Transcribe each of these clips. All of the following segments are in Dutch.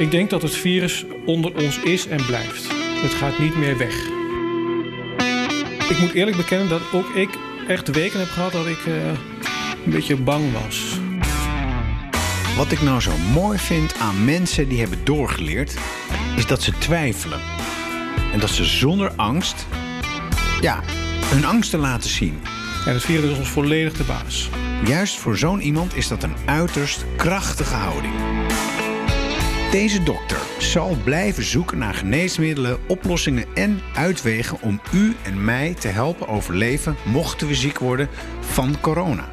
Ik denk dat het virus onder ons is en blijft. Het gaat niet meer weg. Ik moet eerlijk bekennen dat ook ik echt weken heb gehad dat ik uh, een beetje bang was. Wat ik nou zo mooi vind aan mensen die hebben doorgeleerd, is dat ze twijfelen. En dat ze zonder angst, ja, hun angsten laten zien. En het virus is ons volledig de baas. Juist voor zo'n iemand is dat een uiterst krachtige houding. Deze dokter zal blijven zoeken naar geneesmiddelen, oplossingen en uitwegen om u en mij te helpen overleven mochten we ziek worden van corona.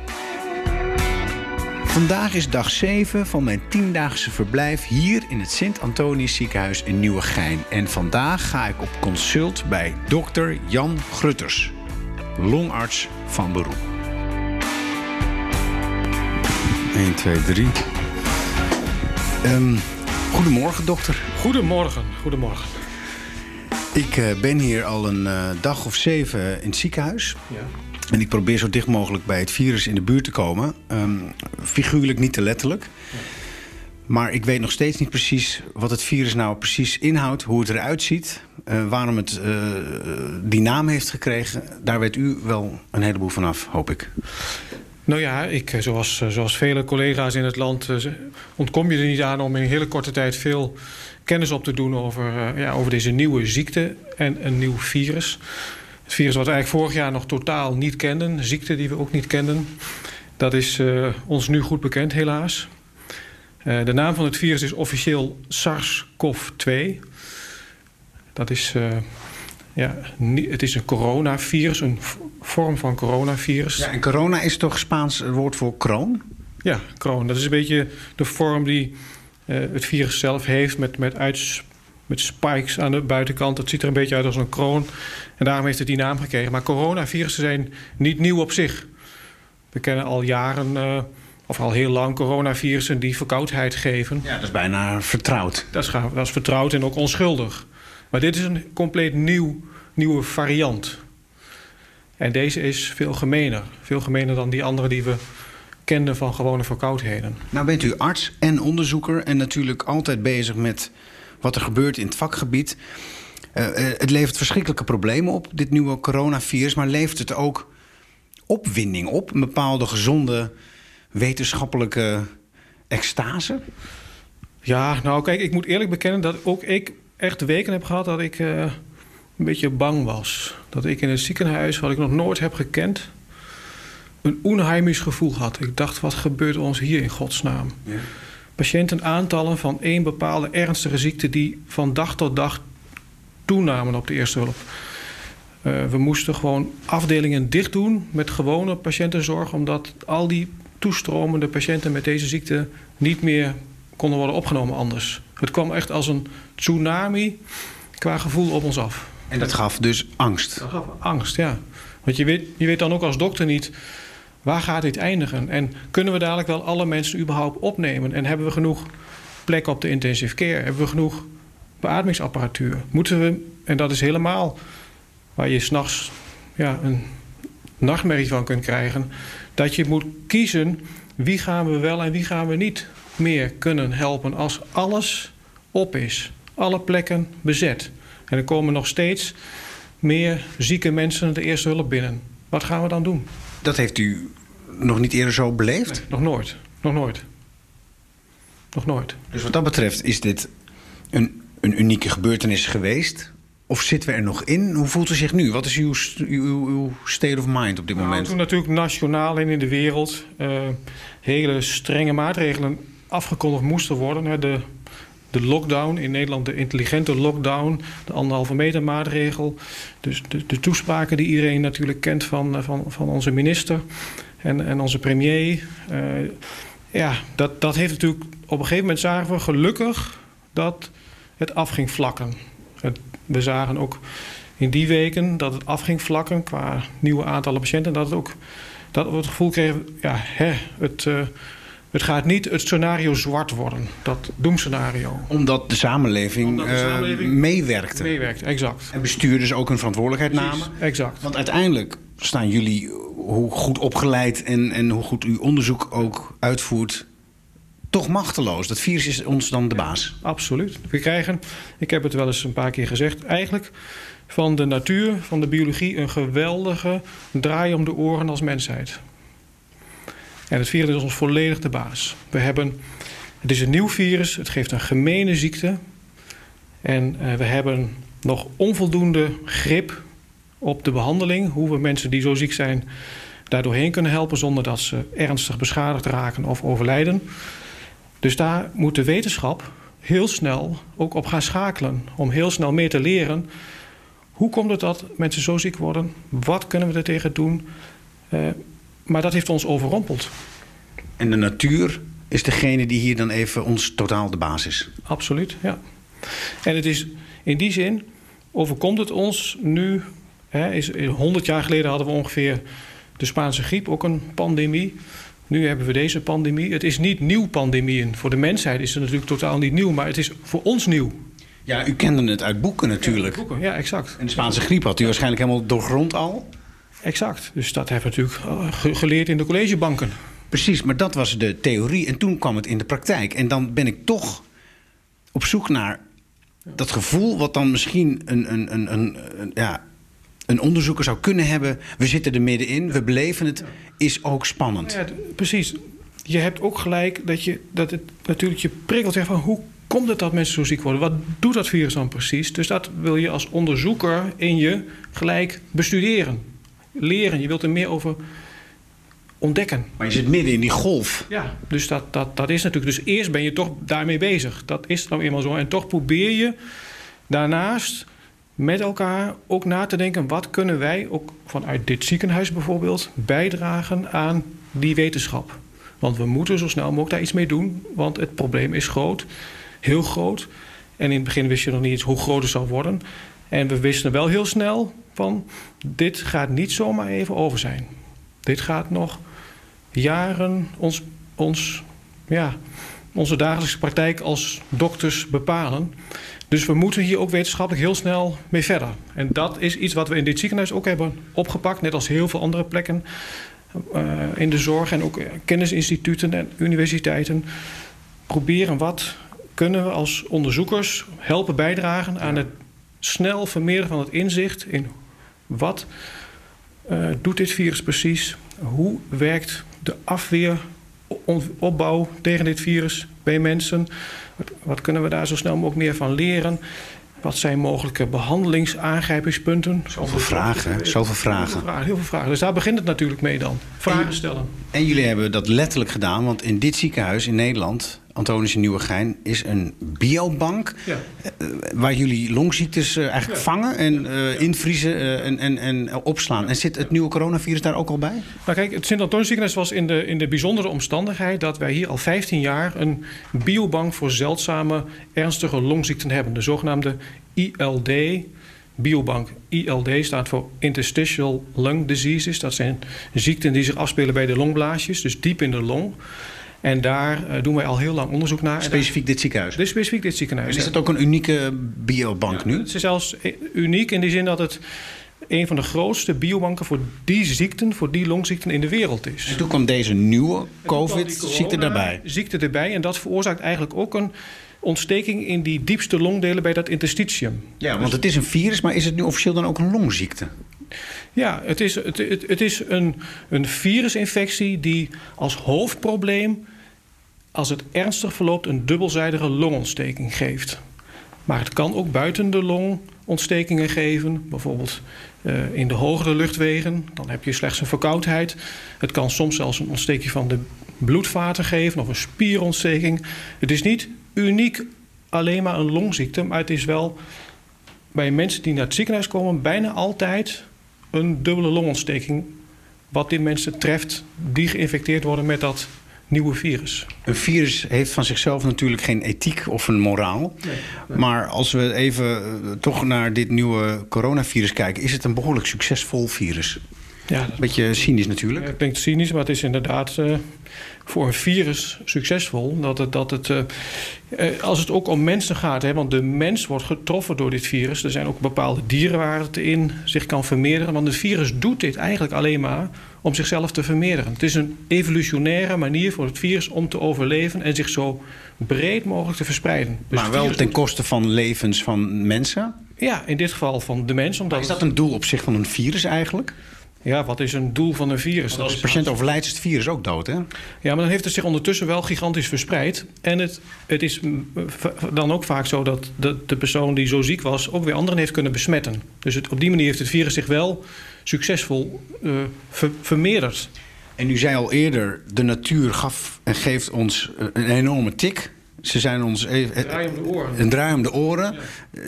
Vandaag is dag 7 van mijn tiendaagse verblijf hier in het Sint-Antonius ziekenhuis in Nieuwegein. En vandaag ga ik op consult bij dokter Jan Grutters, longarts van beroep. 1, 2, 3. Um, goedemorgen, dokter. Goedemorgen, goedemorgen. Ik uh, ben hier al een uh, dag of zeven in het ziekenhuis. Ja. En ik probeer zo dicht mogelijk bij het virus in de buurt te komen. Um, figuurlijk niet te letterlijk. Ja. Maar ik weet nog steeds niet precies wat het virus nou precies inhoudt, hoe het eruit ziet, uh, waarom het uh, die naam heeft gekregen. Daar weet u wel een heleboel van af, hoop ik. Nou ja, ik, zoals, zoals vele collega's in het land ontkom je er niet aan om in een hele korte tijd veel kennis op te doen over, ja, over deze nieuwe ziekte en een nieuw virus. Het virus wat we eigenlijk vorig jaar nog totaal niet kenden, ziekte die we ook niet kenden. Dat is ons nu goed bekend, helaas. De naam van het virus is officieel SARS-CoV-2. Dat is, ja, het is een coronavirus, een vorm van coronavirus. Ja, en corona is toch Spaans woord voor kroon? Ja, kroon. Dat is een beetje de vorm die het virus zelf heeft met, met uits met spikes aan de buitenkant. Dat ziet er een beetje uit als een kroon. En daarom heeft het die naam gekregen. Maar coronavirussen zijn niet nieuw op zich. We kennen al jaren, uh, of al heel lang, coronavirussen die verkoudheid geven. Ja, dat is bijna vertrouwd. Dat is, dat is vertrouwd en ook onschuldig. Maar dit is een compleet nieuw, nieuwe variant. En deze is veel gemener. Veel gemener dan die andere die we kenden van gewone verkoudheden. Nou bent u arts en onderzoeker en natuurlijk altijd bezig met wat er gebeurt in het vakgebied. Uh, het levert verschrikkelijke problemen op, dit nieuwe coronavirus. Maar levert het ook opwinding op? Een bepaalde gezonde wetenschappelijke extase? Ja, nou kijk, ik moet eerlijk bekennen dat ook ik echt weken heb gehad dat ik uh, een beetje bang was. Dat ik in het ziekenhuis, wat ik nog nooit heb gekend, een onheimisch gevoel had. Ik dacht, wat gebeurt ons hier in godsnaam? Ja patiëntenaantallen van één bepaalde ernstige ziekte die van dag tot dag toenamen op de eerste hulp. Uh, we moesten gewoon afdelingen dicht doen met gewone patiëntenzorg, omdat al die toestromende patiënten met deze ziekte niet meer konden worden opgenomen anders. Het kwam echt als een tsunami qua gevoel op ons af. En dat gaf dus angst? Dat gaf angst, ja. Want je weet, je weet dan ook als dokter niet Waar gaat dit eindigen? En kunnen we dadelijk wel alle mensen überhaupt opnemen? En hebben we genoeg plekken op de intensive care? Hebben we genoeg beademingsapparatuur? Moeten we, en dat is helemaal waar je s'nachts ja, een nachtmerrie van kunt krijgen, dat je moet kiezen wie gaan we wel en wie gaan we niet meer kunnen helpen als alles op is, alle plekken bezet. En er komen nog steeds meer zieke mensen de eerste hulp binnen. Wat gaan we dan doen? Dat heeft u nog niet eerder zo beleefd? nog nooit. Nog nooit. Nog nooit. Dus wat dat betreft is dit een, een unieke gebeurtenis geweest? Of zitten we er nog in? Hoe voelt u zich nu? Wat is uw, uw, uw state of mind op dit nou, moment? Toen natuurlijk nationaal en in de wereld uh, hele strenge maatregelen afgekondigd moesten worden. De, de lockdown in Nederland, de intelligente lockdown, de anderhalve meter maatregel. Dus de, de toespraken die iedereen natuurlijk kent van, eh, van, van onze minister en, en onze premier. Uh, ja, dat, dat heeft natuurlijk op een gegeven moment zagen we gelukkig dat het af ging vlakken. Het, we zagen ook in die weken dat het af ging vlakken qua nieuwe aantallen patiënten. Dat, het ook, dat we het gevoel kregen, ja, hè, het, uh, het gaat niet het scenario zwart worden, dat doemscenario. Omdat de samenleving, Omdat de samenleving uh, meewerkte. Meewerkt, exact. En bestuurders ook een verantwoordelijkheid Precies, namen. Exact. Want uiteindelijk staan jullie, hoe goed opgeleid en, en hoe goed uw onderzoek ook uitvoert, toch machteloos. Dat virus is ons dan de baas. Absoluut. We krijgen, ik heb het wel eens een paar keer gezegd, eigenlijk van de natuur, van de biologie, een geweldige draai om de oren als mensheid. En het virus is ons volledig de baas. We hebben, het is een nieuw virus, het geeft een gemene ziekte. En uh, we hebben nog onvoldoende grip op de behandeling. Hoe we mensen die zo ziek zijn daardoorheen kunnen helpen zonder dat ze ernstig beschadigd raken of overlijden. Dus daar moet de wetenschap heel snel ook op gaan schakelen. Om heel snel meer te leren. Hoe komt het dat mensen zo ziek worden? Wat kunnen we er tegen doen? Uh, maar dat heeft ons overrompeld. En de natuur is degene die hier dan even ons totaal de basis. Absoluut, ja. En het is in die zin overkomt het ons nu. Hè, is, 100 jaar geleden hadden we ongeveer de Spaanse griep, ook een pandemie. Nu hebben we deze pandemie. Het is niet nieuw pandemieën. Voor de mensheid is het natuurlijk totaal niet nieuw, maar het is voor ons nieuw. Ja, u kende het uit boeken natuurlijk. Ja, boeken. ja exact. En de Spaanse griep had u waarschijnlijk helemaal doorgrond al? Exact. Dus dat hebben we natuurlijk eh, geleerd in de collegebanken. Precies, maar dat was de theorie en toen kwam het in de praktijk. En dan ben ik toch op zoek naar dat gevoel wat dan misschien een, een, een, een, een ja, een onderzoeker zou kunnen hebben. We zitten er middenin, we beleven het, is ook spannend. Ja, precies. Je hebt ook gelijk dat, je, dat het natuurlijk je prikkelt. Van, hoe komt het dat mensen zo ziek worden? Wat doet dat virus dan precies? Dus dat wil je als onderzoeker in je gelijk bestuderen. Leren. Je wilt er meer over ontdekken. Maar je zit midden in die golf. Ja, dus dat, dat, dat is natuurlijk. Dus eerst ben je toch daarmee bezig. Dat is nou eenmaal zo. En toch probeer je daarnaast met elkaar ook na te denken... wat kunnen wij, ook vanuit dit ziekenhuis bijvoorbeeld... bijdragen aan die wetenschap. Want we moeten zo snel mogelijk daar iets mee doen. Want het probleem is groot, heel groot. En in het begin wist je nog niet hoe groot het zou worden. En we wisten wel heel snel van... dit gaat niet zomaar even over zijn. Dit gaat nog jaren ons, ons, ja, onze dagelijkse praktijk als dokters bepalen. Dus we moeten hier ook wetenschappelijk heel snel mee verder. En dat is iets wat we in dit ziekenhuis ook hebben opgepakt, net als heel veel andere plekken uh, in de zorg en ook kennisinstituten en universiteiten. Proberen wat kunnen we als onderzoekers helpen bijdragen aan het snel vermeerderen van het inzicht in wat uh, doet dit virus precies, hoe werkt de afweeropbouw tegen dit virus bij mensen. Wat, kunnen we daar zo snel mogelijk meer van leren? Wat zijn mogelijke behandelingsaangrijpingspunten? Zoveel vragen, zoveel vragen. Heel veel vragen, heel veel vragen. Dus daar begint het natuurlijk mee dan. Vragen stellen. En jullie hebben dat letterlijk gedaan, want in dit ziekenhuis in Nederland Antonius in Nieuwegein is een biobank. Ja. Uh, waar jullie longziektes uh, eigenlijk vangen en uh, invriezen en, en, en opslaan. En zit het nieuwe coronavirus daar ook al bij? Nou kijk, het Sint-Antonius ziekenhuis was in de, in de bijzondere omstandigheid... dat wij hier al 15 jaar een biobank voor zeldzame ernstige longziekten hebben. De zogenaamde ILD, biobank. ILD staat voor Interstitial Lung Diseases. Dat zijn ziekten die zich afspelen bij de longblaasjes, dus diep in de long... En daar uh, doen wij al heel lang onderzoek naar. Specifiek dit ziekenhuis? Dus specifiek dit ziekenhuis. En is het ook een unieke biobank nu? Het is zelfs eh, uniek in die zin dat het een van de grootste biobanken voor die ziekten, voor die longziekten in de wereld is. En toen kwam deze nieuwe COVID-ziekte erbij. Ziekte erbij en dat veroorzaakt eigenlijk ook een ontsteking in die diepste longdelen bij dat interstitium. Ja, want het is een virus, maar is het nu officieel dan ook een longziekte? Ja, het is, het, het, het is een, een virusinfectie die als hoofdprobleem, als het ernstig verloopt, een dubbelzijdige longontsteking geeft. Maar het kan ook buiten de long ontstekingen geven, bijvoorbeeld uh, in de hogere luchtwegen. Dan heb je slechts een verkoudheid. Het kan soms zelfs een ontsteking van de bloedvaten geven of een spierontsteking. Het is niet uniek alleen maar een longziekte, maar het is wel bij mensen die naar het ziekenhuis komen bijna altijd een dubbele longontsteking. Wat die mensen treft die geïnfecteerd worden met dat nieuwe virus. Een virus heeft van zichzelf natuurlijk geen ethiek of een moraal. Nee, Maar als we even eh, toch naar dit nieuwe coronavirus kijken, is het een behoorlijk succesvol virus. Ja, een beetje cynisch natuurlijk. Ja, ik denk cynisch, maar het is inderdaad uh, voor een virus succesvol. Dat het, dat het, uh, als het ook om mensen gaat, hè, want de mens wordt getroffen door dit virus. Er zijn ook bepaalde dieren waar het in zich kan vermeerderen. Want het virus doet dit eigenlijk alleen maar om zichzelf te vermeerderen. Het is een evolutionaire manier voor het virus om te overleven en zich zo breed mogelijk te verspreiden. Dus maar wel ten koste van levens van mensen? Ja, in dit geval van de mens. Omdat is dat een doel op zich van een virus eigenlijk? Ja, wat is een doel van een virus? als de patiënt overlijdt, is het virus ook dood, hè? Ja, maar dan heeft het zich ondertussen wel gigantisch verspreid. En het, het is dan ook vaak zo dat de, de persoon die zo ziek was... ook weer anderen heeft kunnen besmetten. Dus het, op die manier heeft het virus zich wel succesvol uh, vermeerderd. En u zei al eerder, de natuur gaf en geeft ons een enorme tik... Ze zijn ons even. Een draai om de oren. Een draai om de oren.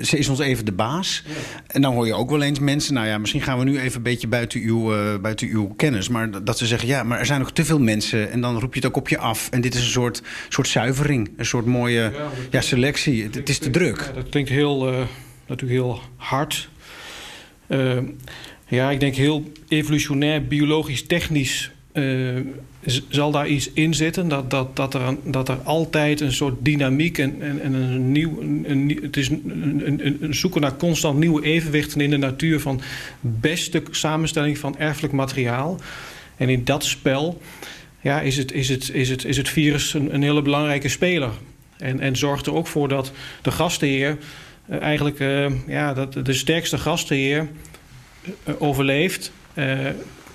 Ze is ons even de baas. En dan hoor je ook wel eens mensen. Nou ja, misschien gaan we nu even een beetje buiten uw, uh, buiten uw kennis. Maar dat ze zeggen: ja, maar er zijn nog te veel mensen. En dan roep je het ook op je af. En dit is een soort, soort zuivering. Een soort mooie ja, selectie. Het, is te druk. dat klinkt heel, uh, natuurlijk heel hard. Uh, ja, ik denk heel evolutionair, biologisch, technisch uh, zal daar iets in zitten? Dat, dat, dat, er, dat er altijd een soort dynamiek en, en, en een nieuw. Een, het is een, een, een, zoeken naar constant nieuwe evenwichten in de natuur van beste samenstelling van erfelijk materiaal. En in dat spel ja, is, het, is, het, is, het, is het virus een, hele belangrijke speler. En, en zorgt er ook voor dat de gastheer uh, eigenlijk uh, ja, dat de sterkste gastheer overleeft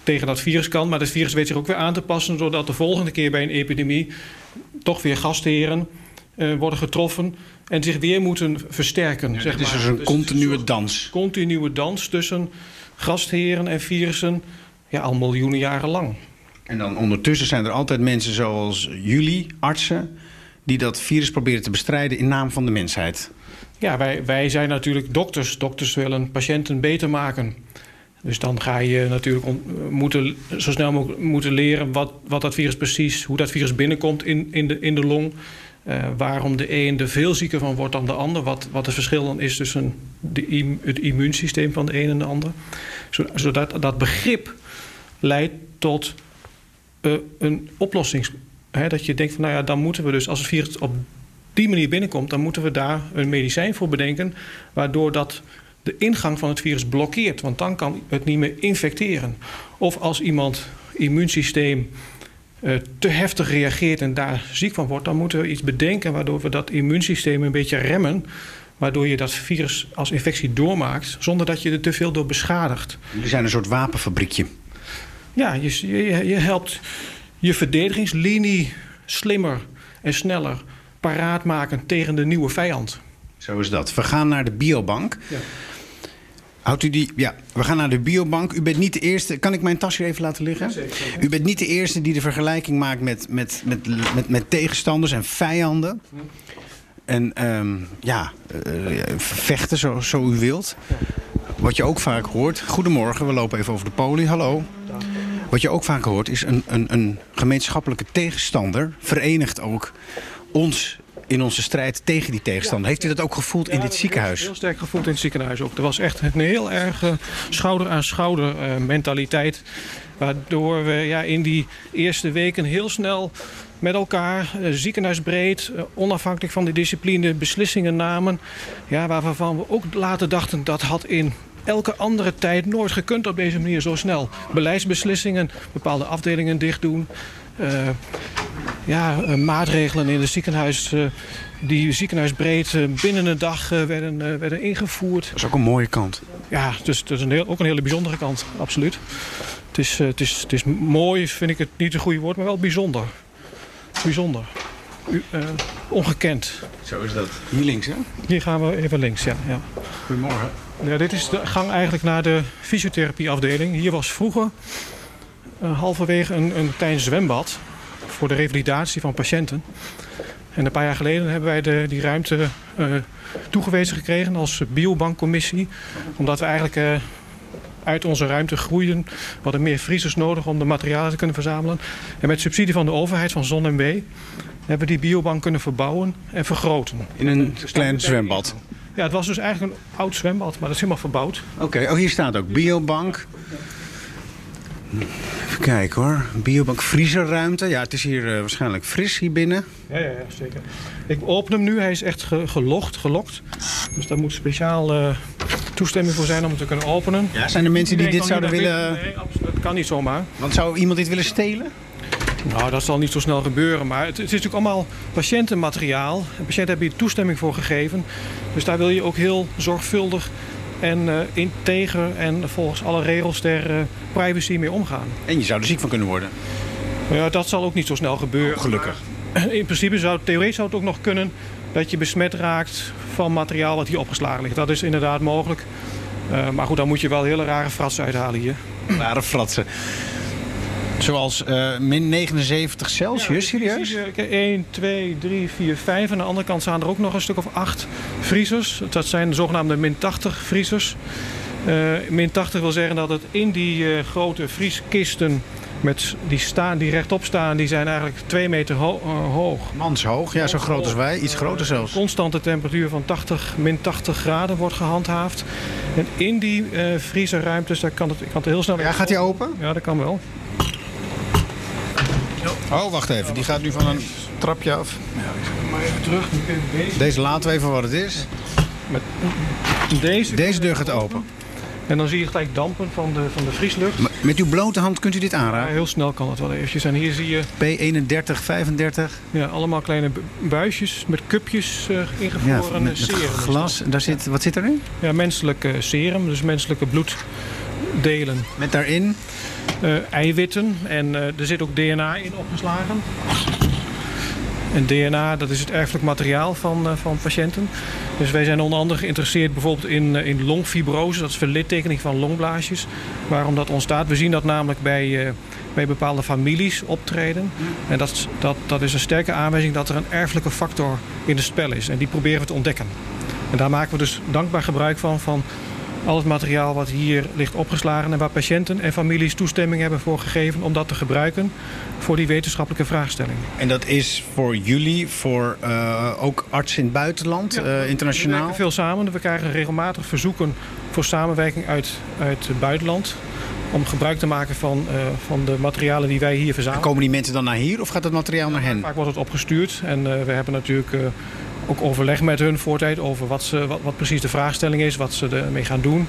tegen dat virus kan. Maar dat virus weet zich ook weer aan te passen... zodat de volgende keer bij een epidemie... toch weer gastheren uh, worden getroffen... en zich weer moeten versterken. Ja, zeg het is maar. dus een dus continue een dans. continue dans tussen gastheren en virussen... Ja, al miljoenen jaren lang. En dan ondertussen zijn er altijd mensen zoals jullie, artsen... die dat virus proberen te bestrijden in naam van de mensheid. Ja, wij, wij zijn natuurlijk dokters. Dokters willen patiënten beter maken... Dus dan ga je natuurlijk moeten, zo snel mogelijk moeten leren wat, wat dat virus precies, hoe dat virus binnenkomt in, in, de, in de long. Uh, waarom de een er veel zieker van wordt dan de ander. Wat, wat het verschil dan is tussen de, het immuunsysteem van de een en de ander. Zodat dat begrip leidt tot uh, een oplossing. Dat je denkt van nou ja, dan moeten we dus als het virus op die manier binnenkomt, dan moeten we daar een medicijn voor bedenken. Waardoor dat de ingang van het virus blokkeert. Want dan kan het niet meer infecteren. Of als iemand immuunsysteem uh, te heftig reageert en daar ziek van wordt, dan moeten we iets bedenken waardoor we dat immuunsysteem een beetje remmen. Waardoor je dat virus als infectie doormaakt, zonder dat je er te veel door beschadigt. Jullie zijn een soort wapenfabriekje. Ja, je, je, je helpt je verdedigingslinie slimmer en sneller paraat maken tegen de nieuwe vijand. Zo is dat. We gaan naar de biobank. Ja. Houdt u die? Ja, we gaan naar de biobank. U bent niet de eerste. Kan ik mijn tasje even laten liggen? U bent niet de eerste die de vergelijking maakt met, met, met, met, met tegenstanders en vijanden. En um, ja, uh, vechten zo, zo u wilt. Wat je ook vaak hoort. Goedemorgen, we lopen even over de poli. Hallo. Wat je ook vaak hoort is een, een, een gemeenschappelijke tegenstander verenigt ook ons in onze strijd tegen die tegenstander. Heeft u dat ook gevoeld in dit ziekenhuis? Heel sterk gevoeld in het ziekenhuis ook. Er was echt een heel erg uh, schouder aan schouder uh, mentaliteit. Waardoor we ja, in die eerste weken heel snel met elkaar, uh, ziekenhuisbreed, onafhankelijk van de discipline, beslissingen namen. Ja, waarvan we ook later dachten dat had in elke andere tijd nooit gekund op deze manier zo snel. Beleidsbeslissingen, bepaalde afdelingen dicht doen. Uh, ja, uh, maatregelen in het ziekenhuis uh, die ziekenhuisbreed binnen een dag werden, werden ingevoerd. Dat is ook een mooie kant. Ja, dus dat is een heel, ook een hele bijzondere kant, absoluut. Het is, het, is, het is mooi, vind ik het niet het goede woord, maar wel bijzonder. Bijzonder. U, ongekend. Zo is dat. Hier links, hè? Hier gaan we even links, ja. ja. Goedemorgen. Ja, dit is de gang eigenlijk naar de fysiotherapieafdeling. Hier was vroeger halverwege een, een klein zwembad voor de revalidatie van patiënten. En een paar jaar geleden hebben wij de, die ruimte uh, toegewezen gekregen als biobankcommissie. Omdat we eigenlijk uh, uit onze ruimte groeiden. We hadden meer vriezers nodig om de materialen te kunnen verzamelen. En met subsidie van de overheid van ZonMW hebben we die biobank kunnen verbouwen en vergroten. In een klein zwembad? Ja, het was dus eigenlijk een oud zwembad, maar dat is helemaal verbouwd. Oké, okay. oh hier staat ook biobank. Even kijken hoor. Biobank vriezerruimte. Ja, het is hier uh, waarschijnlijk fris hier binnen. Ja, ja, ja, zeker. Ik open hem nu. Hij is echt ge gelogd, gelokt. Dus daar moet speciaal uh, toestemming voor zijn om het te kunnen openen. Ja, zijn er mensen die dit zouden willen... binnen. Nee, absoluut, dat kan niet zomaar. Want zou iemand dit willen stelen? Nou, dat zal niet zo snel gebeuren. Maar het, het is natuurlijk allemaal patiëntenmateriaal. En patiënten hebben hier toestemming voor gegeven. Dus daar wil je ook heel zorgvuldig en eh, integer en volgens alle regels ter eh, privacy mee omgaan. En je zou er ziek van kunnen worden. Ja, dat zal ook niet zo snel gebeuren. Gelukkig. In principe zou theoretisch zou het ook nog kunnen dat je besmet raakt van materiaal wat hier opgeslagen ligt. Dat is inderdaad mogelijk. Eh, maar goed, dan moet je wel hele rare fratsen uithalen hier. Ware fratsen. Zoals eh, min 79 Celsius, serieus? 1, 2, 3, 4, 5. Aan de andere kant staan er ook nog een stuk of 8 vriezers. Dat zijn de zogenaamde min 80 vriezers. Eh, min 80 wil zeggen dat het in die eh, grote vrieskisten met, die, staan, die rechtop staan, die zijn eigenlijk 2 meter ho- eh, hoog. Manshoog, ja, zo groot als wij. Iets groter zelfs. Constante temperatuur van 80, min 80 graden wordt gehandhaafd. En in die eh vriezerruimtes, daar kan het, kan het heel snel... Ja, gaat die open? Ja, dat kan wel. Oh, wacht even. Die gaat nu van een trapje af. Maar even terug. Deze. Deze laten we even wat het is. Met deze. Deze deur gaat open. En dan zie je gelijk dampen van de, van de vrieslucht. Maar Met uw blote hand kunt u dit Ja, aanraken. heel snel kan het wel eventjes. En hier zie je P31, 35. ja, allemaal kleine bu- buisjes met cupjes eh Ja, ingevroren met, serum. glas. Daar zit, wat zit erin? Ja, menselijk eh, serum, dus menselijke bloeddelen. Met daarin. Eh, eiwitten en eh, er zit ook DNA in opgeslagen. En DNA, dat is het erfelijk materiaal van, eh, van patiënten. Dus wij zijn onder andere geïnteresseerd bijvoorbeeld in, eh, in longfibrose. Dat is verlittekening van longblaasjes. Waarom dat ontstaat? We zien dat namelijk bij, eh, bij bepaalde families optreden. En dat, dat, dat is een sterke aanwijzing dat er een erfelijke factor in het spel is. En die proberen we te ontdekken. En daar maken we dus dankbaar gebruik van, van al het materiaal wat hier ligt opgeslagen en waar patiënten en families toestemming hebben voor gegeven om dat te gebruiken voor die wetenschappelijke vraagstelling. En dat is voor jullie, voor eh, ook artsen in het buitenland, Ja, eh, We internationaal. werken veel samen. We krijgen regelmatig verzoeken voor samenwerking uit, uit het buitenland. Om gebruik te maken van, eh, van de materialen die wij hier En verzamelen. komen die mensen dan naar hier of gaat het materiaal naar hen? Vaak wordt het opgestuurd en we hebben natuurlijk ook overleg met hun voor tijd over wat, ze, wat, wat precies de vraagstelling is, wat ze ermee gaan doen.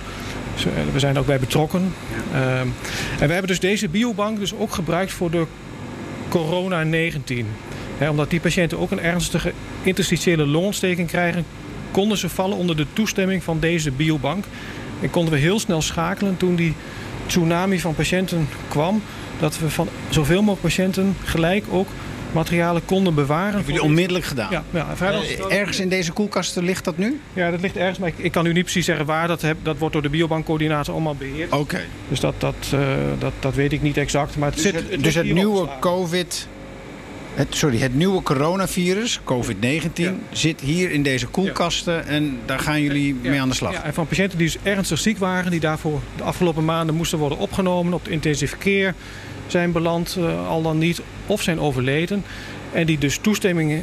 We zijn er ook bij betrokken. Ehm, en we hebben dus deze biobank dus ook gebruikt voor de corona-19. Hè, omdat die patiënten ook een ernstige interstitiële longontsteking krijgen, konden ze vallen onder de toestemming van deze biobank. En konden we heel snel schakelen toen die tsunami van patiënten kwam. Dat we van zoveel mogelijk patiënten gelijk ook materialen konden bewaren. Hebben jullie voor- onmiddellijk gedaan? Ja, ja, Eh, Ergens in deze koelkasten ligt dat nu? ja, dat ligt ergens, maar ik, ik kan u niet precies zeggen waar. Dat, heb, dat wordt door de biobankcoördinator allemaal beheerd. Oké. Dus dat, dat, eh, dat, dat weet ik niet exact. Maar het Dus zit, het, dus het nieuwe. COVID... Het, sorry, het nieuwe coronavirus, COVID-19, Ja. zit hier in deze koelkasten en daar gaan jullie Ja. mee aan de slag. Ja, en van patiënten die dus ernstig ziek waren, die daarvoor de afgelopen maanden moesten worden opgenomen, op de intensive care zijn beland, eh, al dan niet, of zijn overleden. En die dus toestemming eh,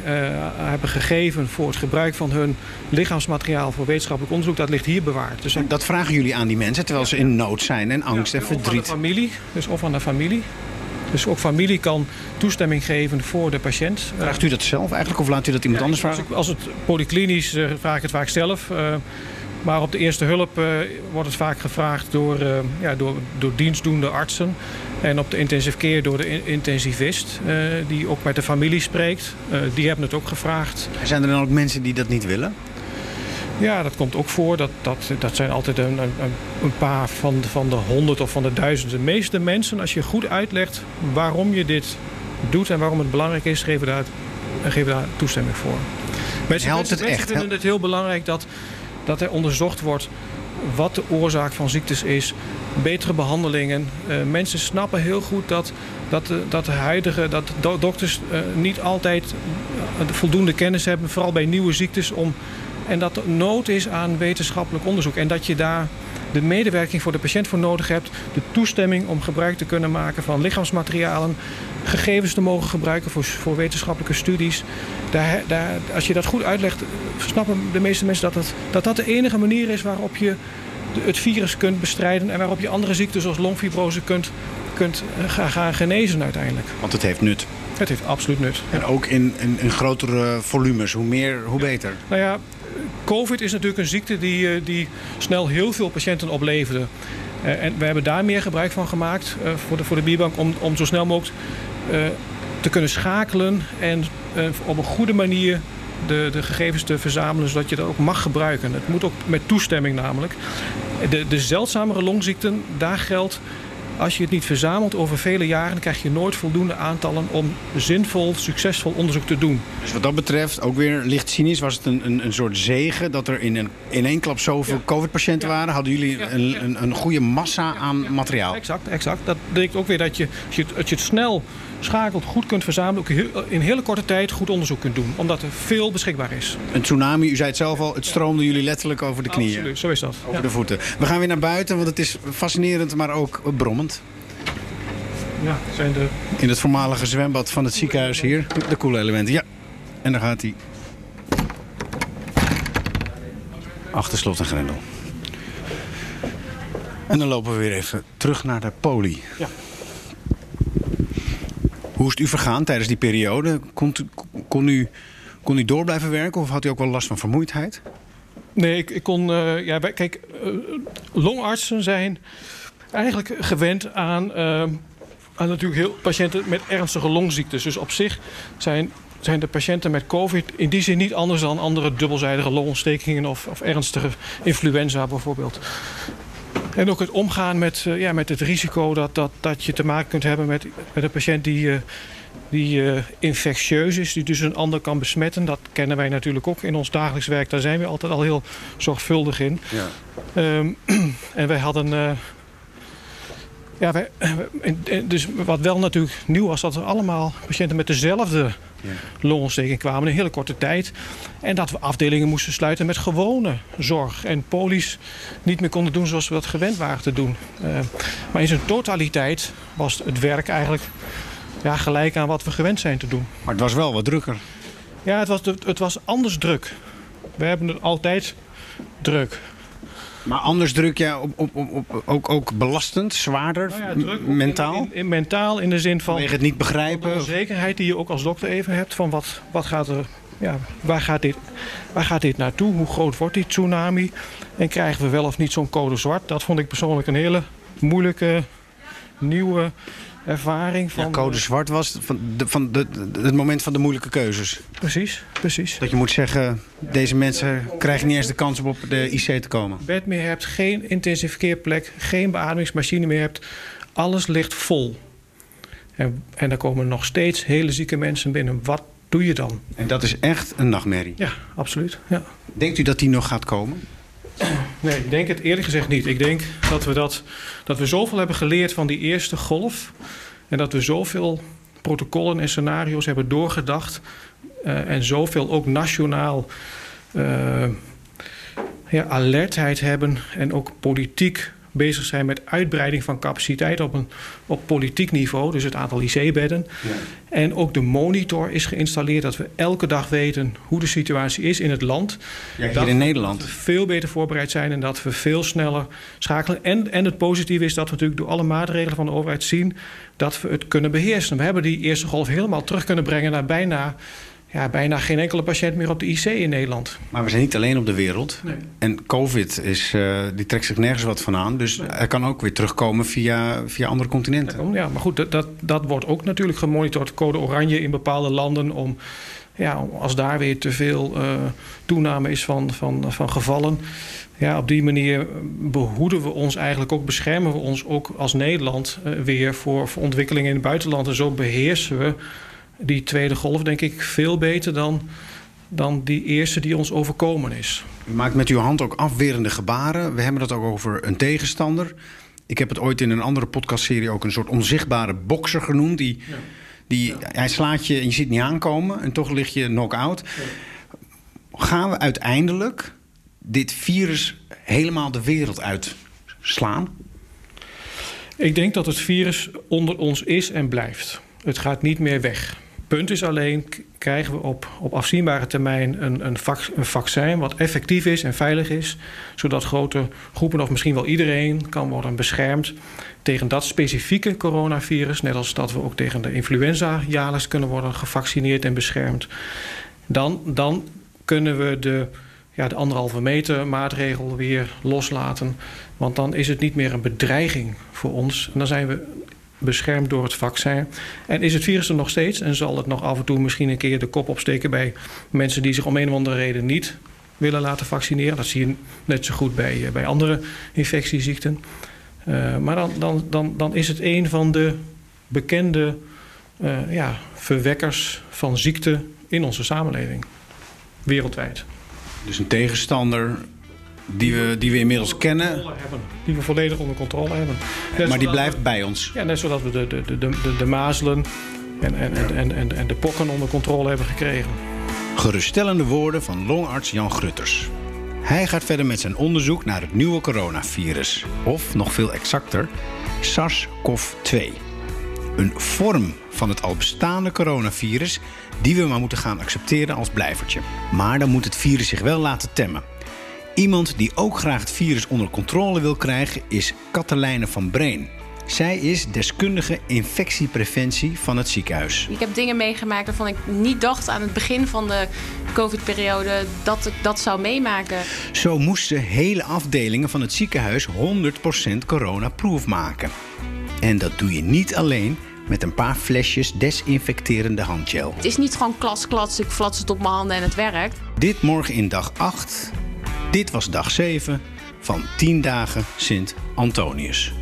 hebben gegeven voor het gebruik van hun lichaamsmateriaal voor wetenschappelijk onderzoek. Dat ligt hier bewaard. Dus Dat vragen jullie aan die mensen terwijl ze in nood zijn en angst en Of aan verdriet. de familie, dus of aan de familie. Dus ook familie kan toestemming geven voor de patiënt. Vraagt u dat zelf eigenlijk of laat u dat iemand Ja, anders vragen? als het polyklinisch uh, vraag ik het vaak zelf. Uh, maar op de eerste hulp wordt het vaak gevraagd door, ja, door, door dienstdoende artsen. En op de intensive care door de intensivist, uh, die ook met de familie spreekt. Uh, die hebben het ook gevraagd. Zijn er dan ook mensen die dat niet willen? Ja, dat komt ook voor. Dat, dat, dat zijn altijd een, een, een paar van de, van de honderd of van de duizenden. De meeste mensen, als je goed uitlegt waarom je dit doet en waarom het belangrijk is, geven daar, geven daar toestemming voor. Mensen, Helpt het mensen echt? vinden het heel belangrijk dat, dat er onderzocht wordt wat de oorzaak van ziektes is. Betere behandelingen. Uh, mensen snappen heel goed dat, dat, de, dat de huidige dat dokters uh, niet altijd voldoende kennis hebben, vooral bij nieuwe ziektes, om en dat er nood is aan wetenschappelijk onderzoek. En dat je daar de medewerking voor de patiënt voor nodig hebt. De toestemming om gebruik te kunnen maken van lichaamsmaterialen. Gegevens te mogen gebruiken voor, voor wetenschappelijke studies. Daar, daar, als je dat goed uitlegt, snappen de meeste mensen dat, het, dat dat de enige manier is waarop je het virus kunt bestrijden. En waarop je andere ziekten zoals longfibrose kunt, kunt gaan genezen uiteindelijk. Want het heeft nut. Het heeft absoluut nut. En ook in, in, in grotere volumes. Hoe meer, hoe beter. Nou ja, COVID is natuurlijk een ziekte die, die snel heel veel patiënten opleverde. en we hebben daar meer gebruik van gemaakt voor, de, voor de bierbank om, om zo snel mogelijk te kunnen schakelen en op een goede manier de, de gegevens te verzamelen zodat je dat ook mag gebruiken. Het moet ook met toestemming namelijk. De, de zeldzamere longziekten, daar geldt als je het niet verzamelt over vele jaren, krijg je nooit voldoende aantallen om zinvol, succesvol onderzoek te doen. Dus wat dat betreft, ook weer licht cynisch, was het een, een, een soort zegen dat er in, een, in één klap zoveel COVID-patiënten waren? Hadden jullie een, een, een goede massa aan materiaal? Exact, exact. Dat betekent ook weer dat je, als je, als je het snel schakelt, goed kunt verzamelen, ook in hele korte tijd goed onderzoek kunt doen. Omdat er veel beschikbaar is. Een tsunami, u zei het zelf al, het stroomde jullie letterlijk over de knieën. Absoluut, zo is dat. Over de voeten. We gaan weer naar buiten, want het is fascinerend, maar ook brommend. Ja, zijn de... In het voormalige zwembad van het ziekenhuis hier, de koele elementen. Ja, en daar gaat hij. Achter slot en grendel. En dan lopen we weer even terug naar de poli. Ja. Hoe is u vergaan tijdens die periode? Kon, kon, u, kon u door blijven werken of had u ook wel last van vermoeidheid? Nee, ik, ik kon. Uh, ja, kijk, uh, longartsen zijn eigenlijk gewend aan, uh, aan natuurlijk heel patiënten met ernstige longziektes. Dus op zich zijn, zijn de patiënten met COVID in die zin niet anders dan andere dubbelzijdige longontstekingen of, of ernstige influenza bijvoorbeeld. En ook het omgaan met, uh, ja, met het risico dat, dat, dat je te maken kunt hebben met, met een patiënt die, uh, die uh, infectieus is, die dus een ander kan besmetten. Dat kennen wij natuurlijk ook in ons dagelijks werk. Daar zijn we altijd al heel zorgvuldig in. Ja. Um, en wij hadden ja, wij, dus wat wel natuurlijk nieuw was, dat er allemaal patiënten met dezelfde. Longontsteking kwamen in een hele korte tijd. En dat we afdelingen moesten sluiten met gewone zorg. En polies niet meer konden doen zoals we dat gewend waren te doen. Uh, maar in zijn totaliteit was het werk eigenlijk ja, gelijk aan wat we gewend zijn te doen. Maar het was wel wat drukker. Ja, het was, het was anders druk. We hebben het altijd druk. Maar anders druk je op, op, op, ook, ook belastend, zwaarder, nou ja, druk mentaal? In, in, mentaal in de zin van... Vanwege het niet begrijpen? De onzekerheid die je ook als dokter even hebt van wat, wat gaat er... Ja, waar, gaat dit, waar gaat dit naartoe? Hoe groot wordt die tsunami? En krijgen we wel of niet zo'n code zwart? Dat vond ik persoonlijk een hele moeilijke, nieuwe ervaring. Van, ja, code zwart was van, de, van de, het moment van de moeilijke keuzes. Precies, precies. Dat je moet zeggen, deze mensen krijgen niet eens de kans om op de IC te komen. Bed meer hebt, geen intensive keerplek, geen beademingsmachine meer hebt. Alles ligt vol. En, en er komen nog steeds hele zieke mensen binnen. Wat doe je dan? En dat is echt een nachtmerrie? Ja, absoluut. Ja. Denkt u dat die nog gaat komen? Nee, ik denk het eerlijk gezegd niet. Ik denk dat we, dat, dat we zoveel hebben geleerd van die eerste golf. En dat we zoveel protocollen en scenario's hebben doorgedacht. Uh, en zoveel ook nationaal uh, ja, alertheid hebben. En ook politiek bezig zijn met uitbreiding van capaciteit op, een, op politiek niveau, dus het aantal IC-bedden. Ja. En ook de monitor is geïnstalleerd, dat we elke dag weten hoe de situatie is in het land. Ja, hier in Nederland. Dat we veel beter voorbereid zijn en dat we veel sneller schakelen. En, en het positieve is dat we natuurlijk door alle maatregelen van de overheid zien dat we het kunnen beheersen. We hebben die eerste golf helemaal terug kunnen brengen naar bijna ja, bijna geen enkele patiënt meer op de IC in Nederland. Maar we zijn niet alleen op de wereld. Nee. En COVID is, uh, die trekt zich nergens wat van aan. Dus nee. er kan ook weer terugkomen via, via andere continenten. Ja, maar goed, dat, dat, dat wordt ook natuurlijk gemonitord. Code oranje in bepaalde landen om... Ja, als daar weer te veel uh, toename is van, van, van gevallen. Ja, op die manier behoeden we ons eigenlijk ook, beschermen we ons ook als Nederland uh, weer voor, voor ontwikkelingen in het buitenland. En zo beheersen we die tweede golf denk ik veel beter dan, dan die eerste die ons overkomen is. U maakt met uw hand ook afwerende gebaren. We hebben het ook over een tegenstander. Ik heb het ooit in een andere podcastserie ook een soort onzichtbare bokser genoemd. Die, ja. die, ja. Hij slaat je en je ziet niet aankomen en toch lig je knock-out. Ja. Gaan we uiteindelijk dit virus helemaal de wereld uitslaan? Ik denk dat het virus onder ons is en blijft. Het gaat niet meer weg punt is alleen, krijgen we op, op afzienbare termijn een, een, vac, een vaccin wat effectief is en veilig is, zodat grote groepen of misschien wel iedereen kan worden beschermd tegen dat specifieke coronavirus, net als dat we ook tegen de influenza jaarlijks kunnen worden gevaccineerd en beschermd. Dan, dan kunnen we de, ja, de anderhalve meter maatregel weer loslaten. Want dan is het niet meer een bedreiging voor ons. En dan zijn we beschermd door het vaccin. En is het virus er nog steeds en zal het nog af en toe misschien een keer de kop opsteken bij mensen die zich om een of andere reden niet willen laten vaccineren. Dat zie je net zo goed bij, bij andere infectieziekten. Uh, maar dan, dan, dan, dan is het een van de bekende uh, ja, verwekkers van ziekte in onze samenleving. Wereldwijd. Dus een tegenstander die we, die we inmiddels kennen. Die we volledig onder controle hebben. Net maar die blijft we, bij ons. Ja, net zoals we de, de, de, de, de mazelen en, en, en, en de pokken onder controle hebben gekregen. Geruststellende woorden van longarts Jan Grutters. Hij gaat verder met zijn onderzoek naar het nieuwe coronavirus. Of nog veel exacter, SARS-CoV-2. Een vorm van het al bestaande coronavirus die we maar moeten gaan accepteren als blijvertje. Maar dan moet het virus zich wel laten temmen. Iemand die ook graag het virus onder controle wil krijgen is Katelijne van Breen. Zij is deskundige infectiepreventie van het ziekenhuis. Ik heb dingen meegemaakt waarvan ik niet dacht aan het begin van de COVID-periode dat ik dat zou meemaken. Zo moesten hele afdelingen van het ziekenhuis 100% coronaproof maken. En dat doe je niet alleen met een paar flesjes desinfecterende handgel. Het is niet gewoon klas, klats, ik flats het op mijn handen en het werkt. Dit morgen in dag 8. Dit was dag 7 van 10 dagen Sint Antonius.